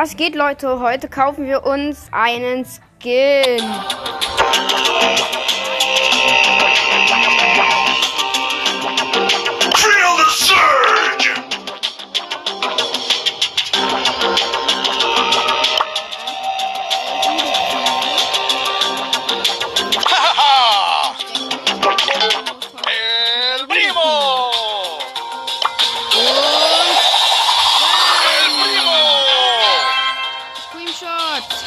Was geht, Leute? Heute kaufen wir uns einen Skin.